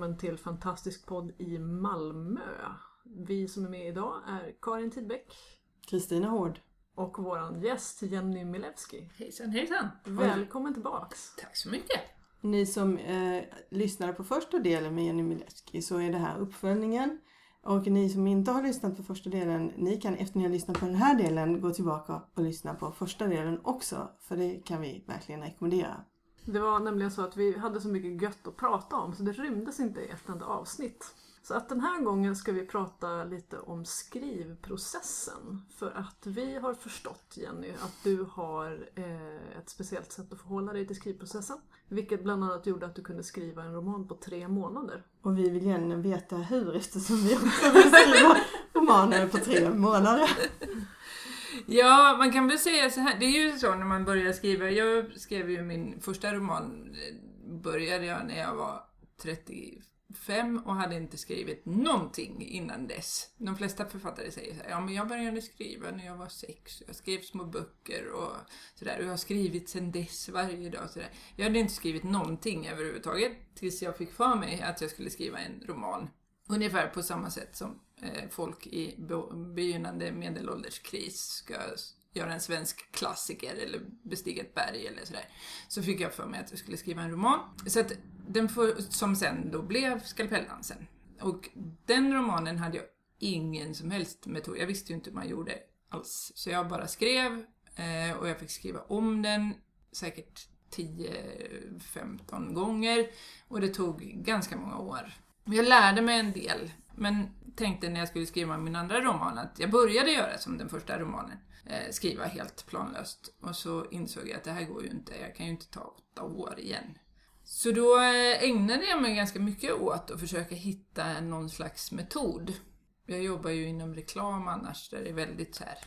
Välkommen till Fantastisk podd i Malmö. Vi som är med idag är Karin Tidbeck Kristina Hård. och våran gäst Jenny Milewski. Hejsan hejsan! Välkommen tillbaks! Tack så mycket! Ni som eh, lyssnade på första delen med Jenny Mileski så är det här uppföljningen. Och ni som inte har lyssnat på första delen, ni kan efter ni har lyssnat på den här delen gå tillbaka och lyssna på första delen också. För det kan vi verkligen rekommendera. Det var nämligen så att vi hade så mycket gött att prata om så det rymdes inte i ett enda avsnitt. Så att den här gången ska vi prata lite om skrivprocessen. För att vi har förstått Jenny att du har eh, ett speciellt sätt att förhålla dig till skrivprocessen. Vilket bland annat gjorde att du kunde skriva en roman på tre månader. Och vi vill gärna veta hur eftersom vi också vill skriva romaner på tre månader. Ja, man kan väl säga så här. Det är ju så när man börjar skriva. Jag skrev ju min första roman, eh, började jag när jag var 35 och hade inte skrivit någonting innan dess. De flesta författare säger så här, ja men jag började skriva när jag var sex. Jag skrev små böcker och sådär. Och jag har skrivit sedan dess varje dag. Sådär. Jag hade inte skrivit någonting överhuvudtaget tills jag fick för mig att jag skulle skriva en roman. Ungefär på samma sätt som Eh, folk i begynnande medelålderskris ska göra en svensk klassiker eller bestiga ett berg eller sådär. Så fick jag för mig att jag skulle skriva en roman. Så att den för, som sen då blev Skalpelldansen. Och den romanen hade jag ingen som helst metod. Jag visste ju inte hur man gjorde alls. Så jag bara skrev eh, och jag fick skriva om den säkert 10-15 gånger. Och det tog ganska många år. Jag lärde mig en del, men tänkte när jag skulle skriva min andra roman att jag började göra som den första romanen. Eh, skriva helt planlöst. Och så insåg jag att det här går ju inte, jag kan ju inte ta åtta år igen. Så då eh, ägnade jag mig ganska mycket åt att försöka hitta någon slags metod. Jag jobbar ju inom reklam annars, där det är väldigt så här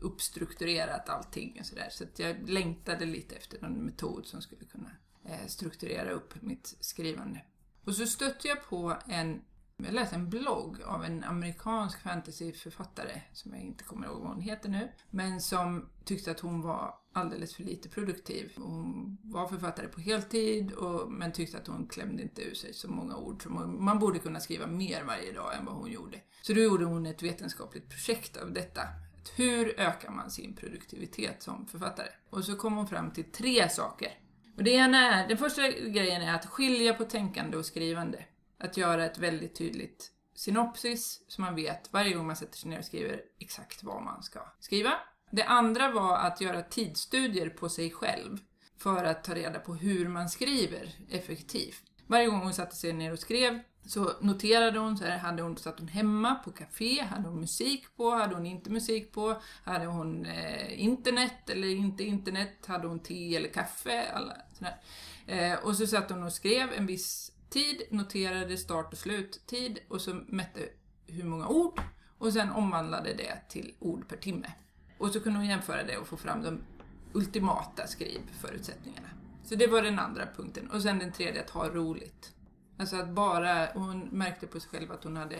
uppstrukturerat allting och sådär. Så att jag längtade lite efter någon metod som skulle kunna eh, strukturera upp mitt skrivande. Och så stötte jag på en, jag läste en blogg av en amerikansk fantasyförfattare, som jag inte kommer ihåg vad hon heter nu, men som tyckte att hon var alldeles för lite produktiv. Hon var författare på heltid, och, men tyckte att hon klämde inte ur sig så många ord. som hon- man borde kunna skriva mer varje dag än vad hon gjorde. Så då gjorde hon ett vetenskapligt projekt av detta. Hur ökar man sin produktivitet som författare? Och så kom hon fram till tre saker. Och det ena är, den första grejen är att skilja på tänkande och skrivande. Att göra ett väldigt tydligt synopsis så man vet varje gång man sätter sig ner och skriver exakt vad man ska skriva. Det andra var att göra tidsstudier på sig själv för att ta reda på hur man skriver effektivt. Varje gång hon satte sig ner och skrev så noterade hon, så här, hade hon, satt hon hemma på café, hade hon musik på, hade hon inte musik på, hade hon eh, internet eller inte internet, hade hon te eller kaffe, alla sådär. Eh, och så satt hon och skrev en viss tid, noterade start och sluttid och så mätte hur många ord och sen omvandlade det till ord per timme. Och så kunde hon jämföra det och få fram de ultimata skrivförutsättningarna. Så det var den andra punkten. Och sen den tredje, att ha roligt. Alltså att bara, hon märkte på sig själv att hon hade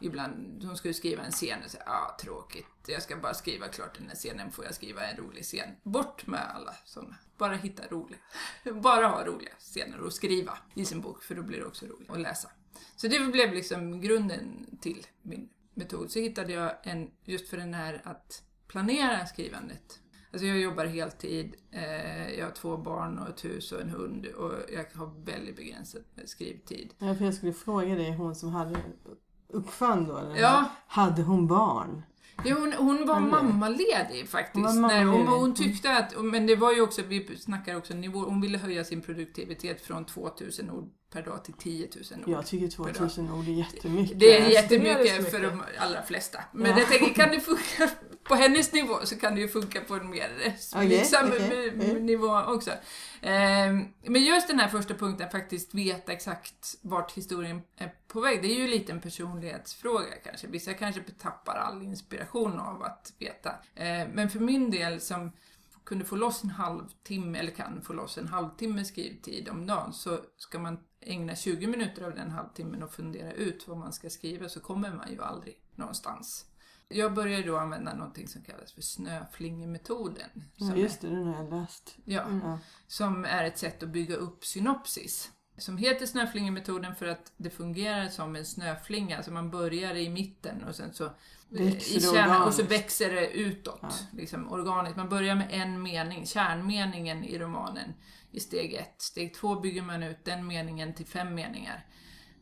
ibland, hon skulle skriva en scen och säga ah tråkigt, jag ska bara skriva klart den här scenen, får jag skriva en rolig scen. Bort med alla sådana. Bara hitta roliga. Bara ha roliga scener att skriva i sin bok, för då blir det också roligt att läsa. Så det blev liksom grunden till min metod. Så hittade jag en, just för den här att planera skrivandet. Alltså jag jobbar heltid, eh, jag har två barn och ett hus och en hund och jag har väldigt begränsad skrivtid. Ja, för jag skulle fråga dig, hon som hade uppfann då, eller Ja. hade hon barn? Ja, hon, hon var Eller? mammaledig faktiskt. Hon var Nej, mammaledig. hon, hon tyckte att, men det var ju också, vi snackar också nivå, hon ville höja sin produktivitet från 2000 ord per dag till 10 000 ord. Jag tycker 2000 ord är jättemycket. Det är det är jättemycket för de allra flesta. Men Ja. jag tänker, kan det funka på hennes nivå så kan det ju funka på en mer blygsam okej, okej. nivå också. Ehm, men just den här första punkten, faktiskt veta exakt vart historien är på väg, det är ju lite en personlighetsfråga kanske. Vissa kanske tappar all inspiration av att veta. Ehm, men för min del som kunde få loss en halvtimme, eller kan få loss en halvtimme skrivtid om dagen, så ska man ägna 20 minuter av den halvtimmen och fundera ut vad man ska skriva så kommer man ju aldrig någonstans. Jag började då använda någonting som kallas för snöflingemetoden. Ja, just det, den har jag läst. Ja, Ja. som är ett sätt att bygga upp synopsis. Som heter snöflingemetoden för att det fungerar som en snöflinga, alltså man börjar i mitten och sen så Växer i kärnan, och så växer det utåt, Ja. liksom organiskt. Man börjar med en mening, kärnmeningen i romanen i steg ett. Steg två bygger man ut den meningen till fem meningar.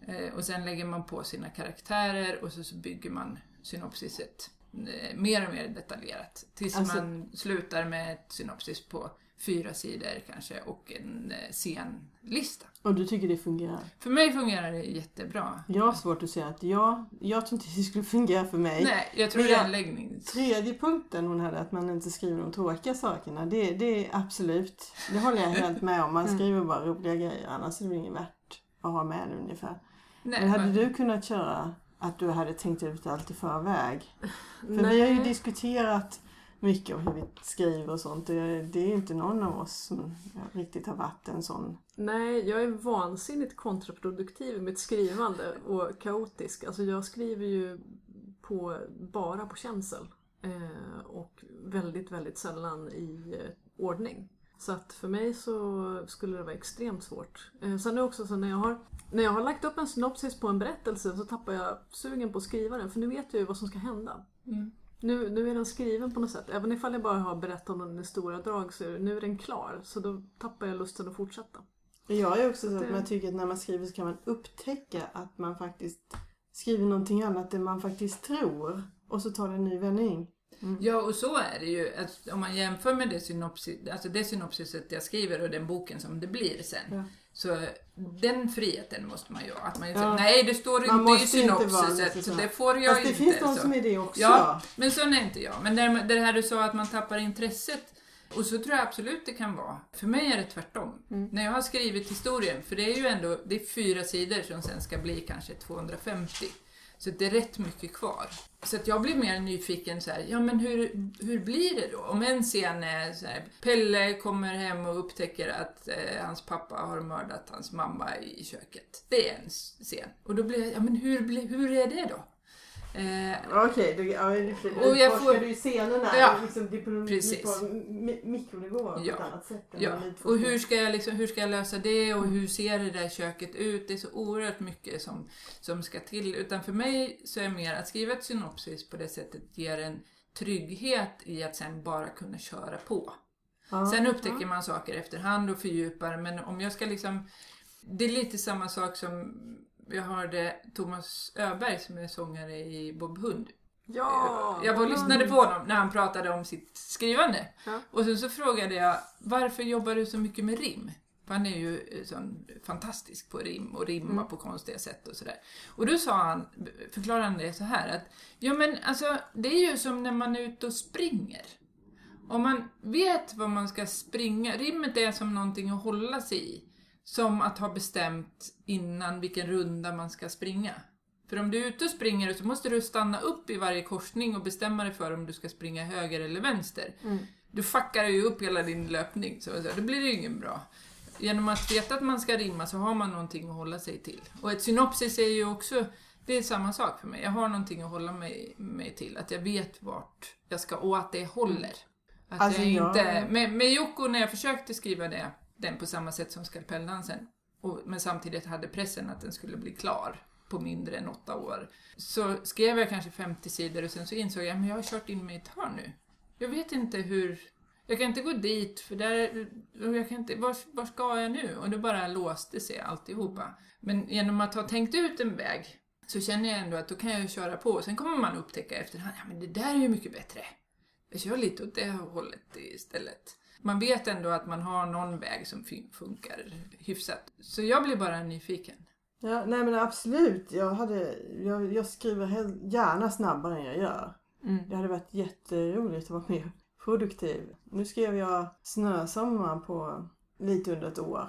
Eh, och sen lägger man på sina karaktärer och så, så bygger man synopsiset eh, mer och mer detaljerat. Tills Alltså- man slutar med ett synopsis på fyra sidor kanske och en eh, scenlista. Och du tycker det fungerar? För mig fungerar det jättebra. Jag har svårt att säga att jag, jag tror inte det skulle fungera för mig. Nej, jag tror det är läggnings... Tredje punkten hon hade, att man inte skriver de tråkiga sakerna, det, det är absolut, det håller jag helt med om. Man skriver bara roliga grejer, annars är det inget värt att ha med ungefär. Nej, Men hade men- du kunnat köra att du hade tänkt ut allt i förväg? För vi har ju Nej. diskuterat mycket om hur vi skriver och sånt. Det, det är inte någon av oss som riktigt har varit en sån. Nej, jag är vansinnigt kontraproduktiv i mitt skrivande och kaotisk. Alltså jag skriver ju på, bara på känsel. Eh, och väldigt, väldigt sällan i eh, ordning. Så att för mig så skulle det vara extremt svårt. Eh, sen är det också så när jag har när jag har lagt upp en synopsis på en berättelse så tappar jag sugen på att skriva den för nu vet jag ju vad som ska hända. Mm. Nu, nu är den skriven på något sätt. Även ifall jag bara har berättat om den i stora drag så är, nu är den klar. Så då tappar jag lusten att fortsätta. Jag är också så Det- att man tycker att när man skriver så kan man upptäcka att man faktiskt skriver någonting annat än man faktiskt tror. Och så tar det en ny vändning. Ja, och så är det ju. Att om man jämför med det, synopsis, alltså det synopsiset jag skriver och den boken som det blir sen. Ja. Så den friheten måste man ju. Att man Ja. säger, nej det står Man inte i inte synopsiset, så det får jag Fast det inte. finns de så. som är det också. Ja, men sån är inte jag. Men det, det här du sa att man tappar intresset. Och så tror jag absolut det kan vara. För mig är det tvärtom. Mm. När jag har skrivit historien, för det är ju ändå det är fyra sidor som sen ska bli kanske 250. Så det är rätt mycket kvar. Så att jag blir mer nyfiken så här, ja men hur, hur blir det då? Om en scen är så här, Pelle kommer hem och upptäcker att eh, hans pappa har mördat hans mamma i köket. Det är en scen. Och då blir jag, ja men hur, hur är det då? Eh, Okej, okay, ja, du Och jag får- du i scenerna Ja, liksom, på, precis. på mi- mikronivå på Ja, ett annat sätt. Ja, och hur ska, jag liksom, hur ska jag lösa det och hur ser det där köket ut? Det är så oerhört mycket som, som ska till. Utan för mig så är mer att skriva ett synopsis på det sättet ger en trygghet i att sen bara kunna köra på. Ja. Sen upptäcker man saker efterhand och fördjupar, men om jag ska liksom... Det är lite samma sak som jag hörde Thomas Öberg som är sångare i Bob Hund. Ja! Jag var och lyssnade på honom när han pratade om sitt skrivande. Ja. Och sen så frågade jag, varför jobbar du så mycket med rim? För han är ju eh, sån fantastisk på rim och rimma Mm. på konstiga sätt och sådär. Och då sa han, förklarade han det så här att, ja men alltså det är ju som när man är ute och springer. Om man vet vad man ska springa, rimmet är som någonting att hålla sig i. Som att ha bestämt innan vilken runda man ska springa. För om du är ute och springer så måste du stanna upp i varje korsning och bestämma dig för om du ska springa höger eller vänster. Mm. Du fuckar ju upp hela din löpning, så då blir det ju ingen bra. Genom att veta att man ska rimma så har man någonting att hålla sig till. Och ett synopsis är ju också, det är samma sak för mig. Jag har någonting att hålla mig, mig till, att jag vet vart jag ska och att det håller. Att Alltså, jag jag- inte, med, med Jocko när jag försökte skriva det, den på samma sätt som Skalpelldansen, och, men samtidigt hade pressen att den skulle bli klar på mindre än åtta år. Så skrev jag kanske 50 sidor och sen så insåg jag att jag har kört in mig i ett hörn nu. Jag vet inte hur... Jag kan inte gå dit för där... Jag kan inte, var, var ska jag nu? Och det bara låste sig alltihopa. Men genom att ha tänkt ut en väg så känner jag ändå att då kan jag köra på. Sen kommer man upptäcka efterhand, ja men det där är ju mycket bättre. Jag kör lite åt det hållet istället. Man vet ändå att man har någon väg som fun- funkar hyfsat. Så jag blir bara nyfiken. Ja, nej men absolut. Jag, hade, jag, jag skriver gärna snabbare än jag gör. Mm. Det hade varit jätteroligt att vara mer produktiv. Nu skrev jag Snösommar på lite under ett år.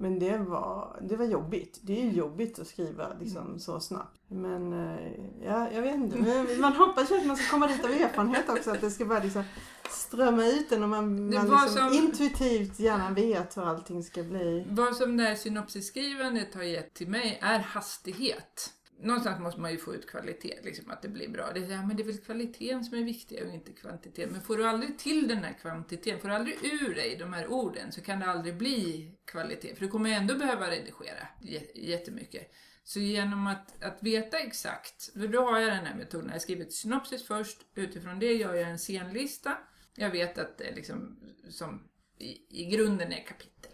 Men det var, det var jobbigt. Det är jobbigt att skriva liksom, så snabbt. Men eh, ja, jag vet inte. Man hoppas ju att man ska komma dit av erfarenhet också. Att det ska bara liksom strömma ut en och man, man liksom som- intuitivt gärna vet hur allting ska bli. Vad som det här synopsisskrivandet har gett till mig är hastighet. Någonstans måste man ju få ut kvalitet, liksom att det blir bra. Det är, här, men det är väl kvaliteten som är viktig och inte kvantiteten. Men får du aldrig till den här kvantiteten, får du aldrig ur dig de här orden så kan det aldrig bli kvalitet. För du kommer ändå behöva redigera jättemycket. Så genom att, att veta exakt, för då har jag den här metoden. Jag skriver ett synopsis först, utifrån det gör jag en scenlista. Jag vet att det liksom som i, i grunden är kapitel.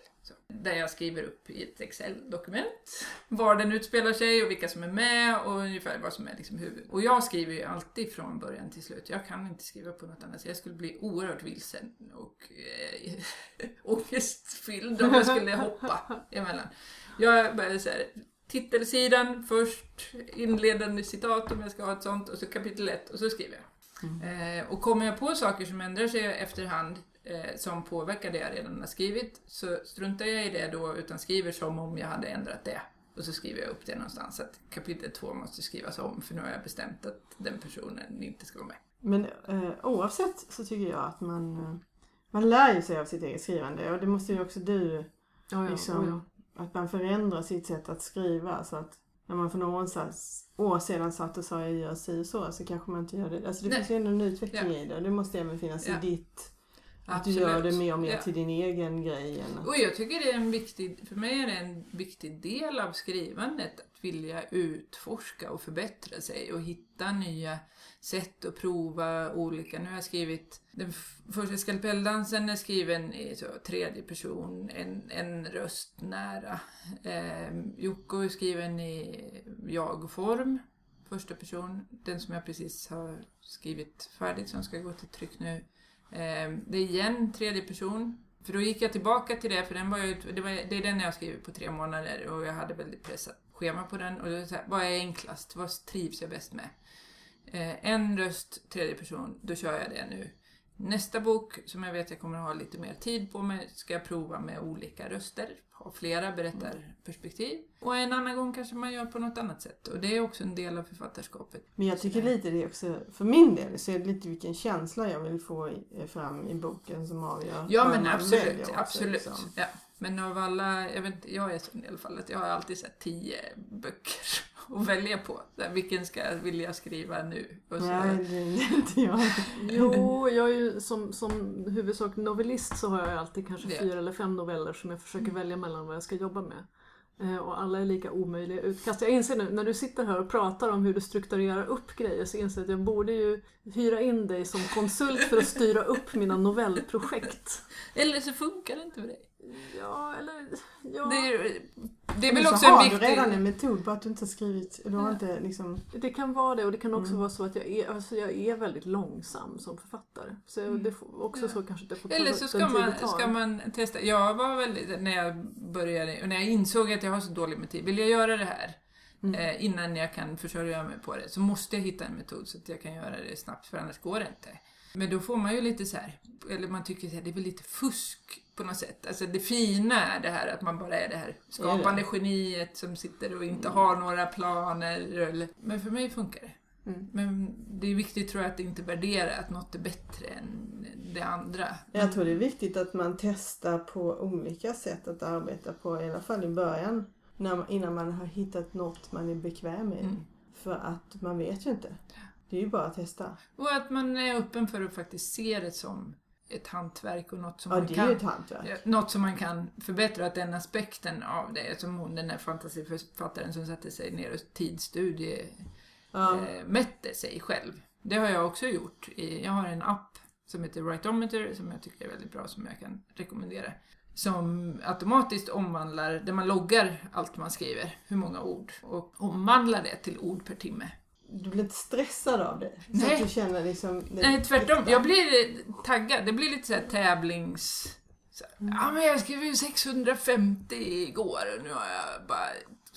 Där jag skriver upp i ett Excel-dokument var den utspelar sig och vilka som är med och ungefär vad som är liksom huvud. Och jag skriver ju alltid från början till slut. Jag kan inte skriva på något annat sätt. Jag skulle bli oerhört vilsen och eh, ångestfylld om jag skulle hoppa emellan. Jag började så här, titelsidan först, inledande citat om jag ska ha ett sånt och så kapitel 1 och så skriver jag. Eh, och kommer jag på saker som ändrar sig efterhand eh, som påverkar det jag redan har skrivit så struntar jag i det då utan skriver som om jag hade ändrat det. Och så skriver jag upp det någonstans att kapitel 2 måste skrivas om för nu har jag bestämt att den personen inte ska vara med. Men eh, oavsett så tycker jag att man, eh, man lär ju sig av sitt eget skrivande och det måste ju också du Ja, ja, liksom, oh, ja. att man förändrar sitt sätt att skriva så att när man för några år sedan, år sedan satt och sa jag gör si och så så kanske man inte gör det. Alltså det Nej. finns ju ändå en utveckling Ja. i det och det måste även finnas Ja. i ditt att Absolut. du gör det mer och mer Ja. till din egen grej. Än Och jag tycker det är en viktig, för mig är det en viktig del av skrivandet att vilja utforska och förbättra sig och hitta nya sätt att prova olika. Nu har jag skrivit, den första skalpelldansen är skriven i så, tredje person, en, en röst nära. Eh, Jocko är skriven i jag-form, första person, den som jag precis har skrivit färdigt som ska gå till tryck nu. Eh, det är igen tredje person. För då gick jag tillbaka till det, för den var ju, det, var, det är den jag har skrivit på tre månader och jag hade väldigt pressat schema på den. Och då så här, vad är enklast? Vad trivs jag bäst med? Eh, en röst, tredje person, då kör jag det nu. Nästa bok, som jag vet jag kommer att ha lite mer tid på mig, ska jag prova med olika röster. Ha flera berättarperspektiv. Och en annan gång kanske man gör på något annat sätt. Och det är också en del av författarskapet. men jag tycker lite det också, för min del, så är det lite vilken känsla jag vill få fram i boken som avgör Ja men absolut, också, absolut. liksom. Ja. Men av alla, jag vet jag är sån i alla fall att jag har alltid sett tio böcker att välja på. Här, vilken ska jag vilja skriva nu? Och så, Nej, det är inte jag. Jo, jag är ju som, som huvudsak novellist så har jag alltid kanske fyra eller fem noveller som jag försöker välja mellan vad jag ska jobba med. Eh, Och alla är lika omöjliga utkast. Jag inser nu när du sitter här och pratar om hur du strukturerar upp grejer så inser jag att jag borde ju hyra in dig som konsult för att styra upp mina novellprojekt. Eller så funkar det inte för dig. Ja, eller... Ja, Det är, det är väl så också har en du viktig... redan en metod på att du inte har skrivit, du har inte liksom... det kan vara det och det kan också Mm. vara så att jag är, alltså jag är väldigt långsam som författare. Så jag, det får också Mm. Ja. så kanske jag får ta Eller så ska man, det ska man testa. Jag var väldigt, när jag började, och när jag insåg att jag har så dålig med tid, vill jag göra det här Mm. eh, innan jag kan försörja mig på det så måste jag hitta en metod så att jag kan göra det snabbt för annars går det inte. Men då får man ju lite så här, eller man tycker att det är väl lite fusk på något sätt. Alltså det fina är det här att man bara är det här skapande geniet som sitter och inte har några planer. Eller, men för mig funkar det. Mm. Men det är viktigt tror jag att inte värdera att något är bättre än det andra. Jag tror det är viktigt att man testar på olika sätt att arbeta på, i alla fall i början. När, innan man har hittat något man är bekväm med. Mm. För att man vet ju inte. Det är ju bara att testa. Och att man är öppen för att faktiskt se det som ett hantverk och något som, Ja, man, kan, något som man kan förbättra. Att den aspekten av det, som hon den här fantasiförfattaren som satte sig ner och tidsstudie Ja. eh, mätte sig själv. Det har jag också gjort. I, jag har en app som heter Writeometer som jag tycker är väldigt bra som jag kan rekommendera. Som automatiskt omvandlar, där man loggar allt man skriver, hur många ord, och omvandlar det till ord per timme. Du blir inte stressad av det? Så Nej. att du känner liksom... Nej, tvärtom. Jag blir eh, taggad. Det blir lite såhär tävlings... Så, här, ja, men jag skrev ju 650 igår och nu har jag bara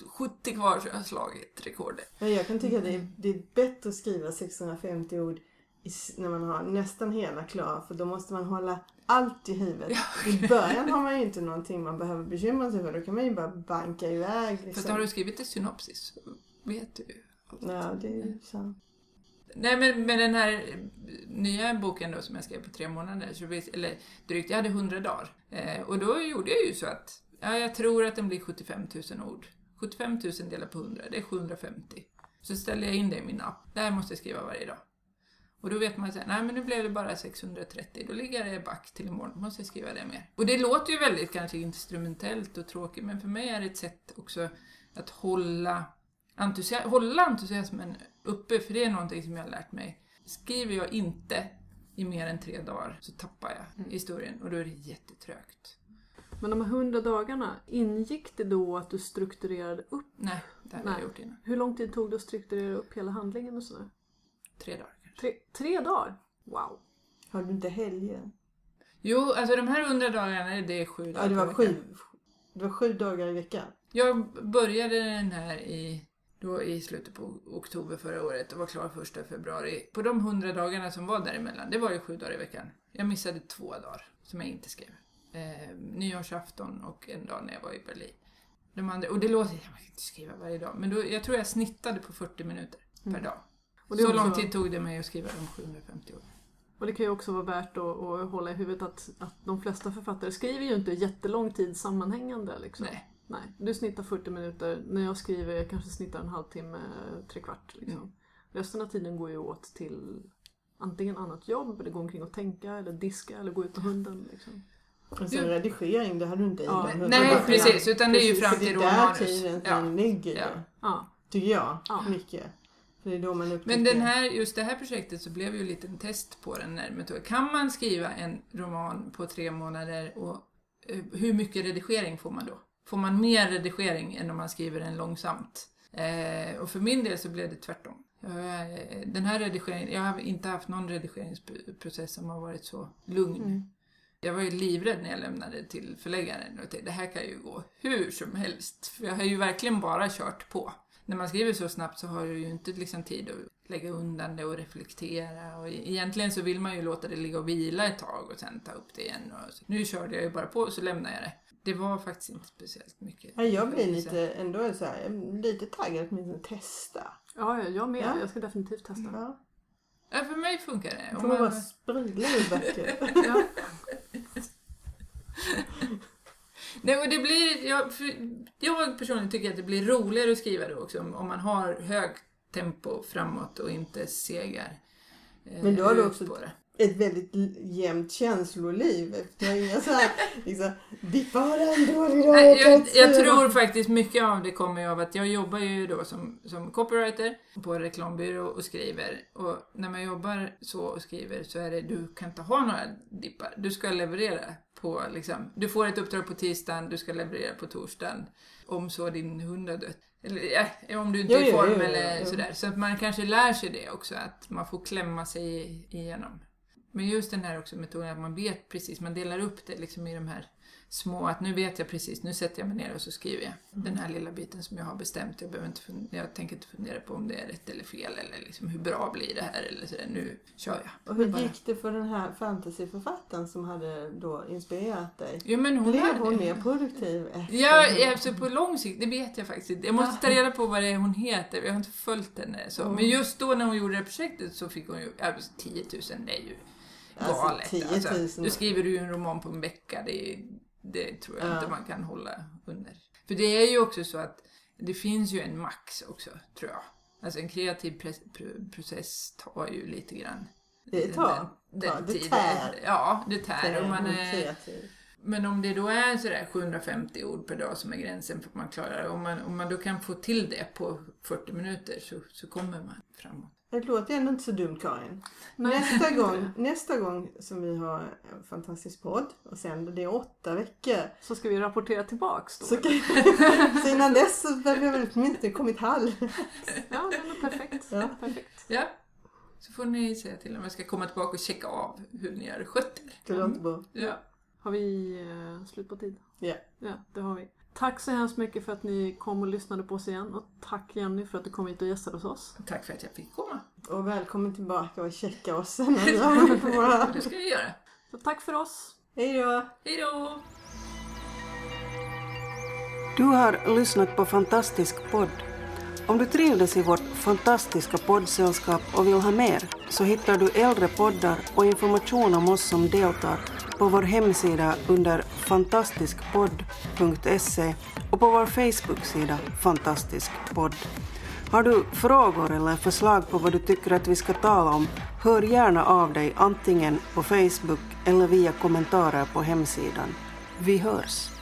70 kvar så jag har slagit rekordet. Men jag kan tycka att det är, det är bättre att skriva 650 ord i när man har nästan hela klar för då måste man hålla allt i huvudet. I början har man ju inte någonting man behöver bekymra sig för. Då kan man ju bara banka iväg. Liksom. Fast har du skrivit en synopsis vet du. Ja, det är så. Nej men med den här nya boken då som jag skrev på tre månader, så vi, eller drygt, jag hade 100 dagar. Eh, och då gjorde jag ju så att, ja jag tror att den blir 75 000 ord. 75 000 delat på 100, det är 750. Så ställer jag in det i min app, det här måste jag skriva varje dag. Och då vet man att nej men nu blev det bara 630, då ligger det back till imorgon, då måste jag skriva det mer. Och det låter ju väldigt kanske instrumentellt och tråkigt, men för mig är det ett sätt också att hålla, entusia- hålla entusiasmen uppe, för det är någonting som jag har lärt mig. Skriver jag inte i mer än tre dagar så tappar jag historien och då är det jättetrögt. Men de här hundra dagarna, ingick det då att du strukturerade upp? Nej, det har jag gjort innan. Hur lång tid tog det att strukturera upp hela handlingen och sådär? Tre dagar kanske. Tre, tre dagar? Wow. Har du inte helger? Jo, alltså de här hundra dagarna, det är sju dagar Ja, det var sju, det var sju dagar i veckan. Jag började den här i, då i slutet på oktober förra året och var klar första februari. På de hundra dagarna som var däremellan, det var ju sju dagar i veckan. Jag missade två dagar som jag inte skrev. Eh, nyårsafton och en dag när jag var i Berlin. De andra, och det låter, jag kan inte skriva varje dag, men då, jag tror jag snittade på 40 minuter per dag. Och Så också- lång tid tog det mig att skriva de 750 orden. Och det kan ju också vara värt att, att hålla i huvudet att, att de flesta författare skriver ju inte jättelång tid sammanhängande. Liksom. Nej. Nej. Du snittar 40 minuter, när jag skriver jag kanske snittar en halvtimme, tre kvart. Liksom. Mm. Resten av tiden går ju åt till antingen annat jobb, eller gå omkring och tänka, eller diska, eller gå ut med hunden. Liksom. Och sen redigering, det hade du inte i Ja. den. Nej, precis, utan det är ju fram till Det är där tiden Ja. som ligger Ja. Ja. tycker jag. Ja. Mycket. För det är då man upptäcker. Men den här, just det här projektet så blev ju en liten test på den här metoden. Kan man skriva en roman på tre månader och eh, hur mycket redigering får man då? Får man mer redigering än om man skriver den långsamt? Eh, och för min del så blev det tvärtom. Jag, eh, den här redigeringen, jag har inte haft någon redigeringsprocess som har varit så lugn. Mm. Jag var ju livrädd när jag lämnade till förläggaren och tänkte det här kan ju gå hur som helst. För jag har ju verkligen bara kört på. När man skriver så snabbt så har du ju inte liksom tid att lägga undan det och reflektera. Och e- egentligen så vill man ju låta det ligga och vila ett tag och sen ta upp det igen. Och så, nu körde jag ju bara på och så lämnade jag det. Det var faktiskt inte speciellt mycket. Ja, jag blir lite, ändå så här, lite taggad att åtminstone testa. Ja, ja, jag med. Ja. Jag ska definitivt testa. Ja. Ja, för mig funkar det. Om man- bara sprudla ur böcker. Ja. Nej, och det blir, jag, för, jag personligen tycker att det blir roligare att skriva då också om, om man har högt tempo framåt och inte segar eh, Men då har du också- på det. Ett väldigt jämnt känsloliv. Jag har inga så här, liksom, en dålig dag. Jag, jag skriva." tror faktiskt mycket av det kommer av att jag jobbar ju då som, som copywriter på reklambyrå och skriver. Och när man jobbar så och skriver så är det, du kan inte ha några dippar. Du ska leverera på liksom, du får ett uppdrag på tisdagen, du ska leverera på torsdagen. Om så din hund har dött. Eller ja, om du inte Jo, är i form jo, jo, eller sådär. Så att man kanske lär sig det också, att man får klämma sig igenom. Men just den här också metoden att man vet precis, man delar upp det liksom i de här små, att nu vet jag precis, nu sätter jag mig ner och så skriver jag den här lilla biten som jag har bestämt. Jag, behöver inte fundera, jag tänker inte fundera på om det är rätt eller fel eller liksom hur bra blir det här eller sådär. Nu kör jag. Och hur Bara- gick det för den här fantasyförfattaren som hade då inspirerat dig? Jo, men hon Blev hade- hon mer produktiv efter? Ja, alltså på lång sikt, det vet jag faktiskt. Jag måste ta reda på vad det är hon heter, jag har inte följt henne så. Mm. Men just då när hon gjorde det här projektet så fick hon ju, alltså 10 000, det är ju galet. 10 000. Alltså, du skriver ju en roman på en vecka, det, det tror jag Ja. inte man kan hålla under. För det är ju också så att det finns ju en max också, tror jag. Alltså en kreativ process tar ju lite grann Det tar. den, den Ja, det tär. Ja, det tär. Och man är, kreativ. Men om det då är sådär 750 ord per dag som är gränsen för att man klarar det, om man, om man då kan få till det på 40 minuter så, så kommer man framåt. Det låter ändå inte så dumt Karin. Nästa gång, nästa gång som vi har en fantastisk podd och sen det är åtta veckor. Så ska vi rapportera tillbaks då. Så, kan, så innan dess så har vi väl åtminstone kommit halv. Ja, det är perfekt. Ja. perfekt. Ja, så får ni säga till om jag ska komma tillbaka och checka av hur ni har skött er. Det låter bra. Ja. Har vi eh, slut på tid? Ja. Ja, det har vi. Tack så hemskt mycket för att ni kom och lyssnade på oss igen och tack Jenny för att du kom hit och gästade hos oss. Tack för att jag fick komma. Och välkommen tillbaka och checka oss sen vi. Det ska jag göra. Så tack för oss! Hej då! Hej då! Du har lyssnat på Fantastisk podd. Om du trivdes i vårt fantastiska poddsällskap och vill ha mer så hittar du äldre poddar och information om oss som deltar på vår hemsida under fantastiskpodd.se och på vår Facebook-sida Fantastisk podd. Har du frågor eller förslag på vad du tycker att vi ska tala om, hör gärna av dig antingen på Facebook eller via kommentarer på hemsidan. Vi hörs!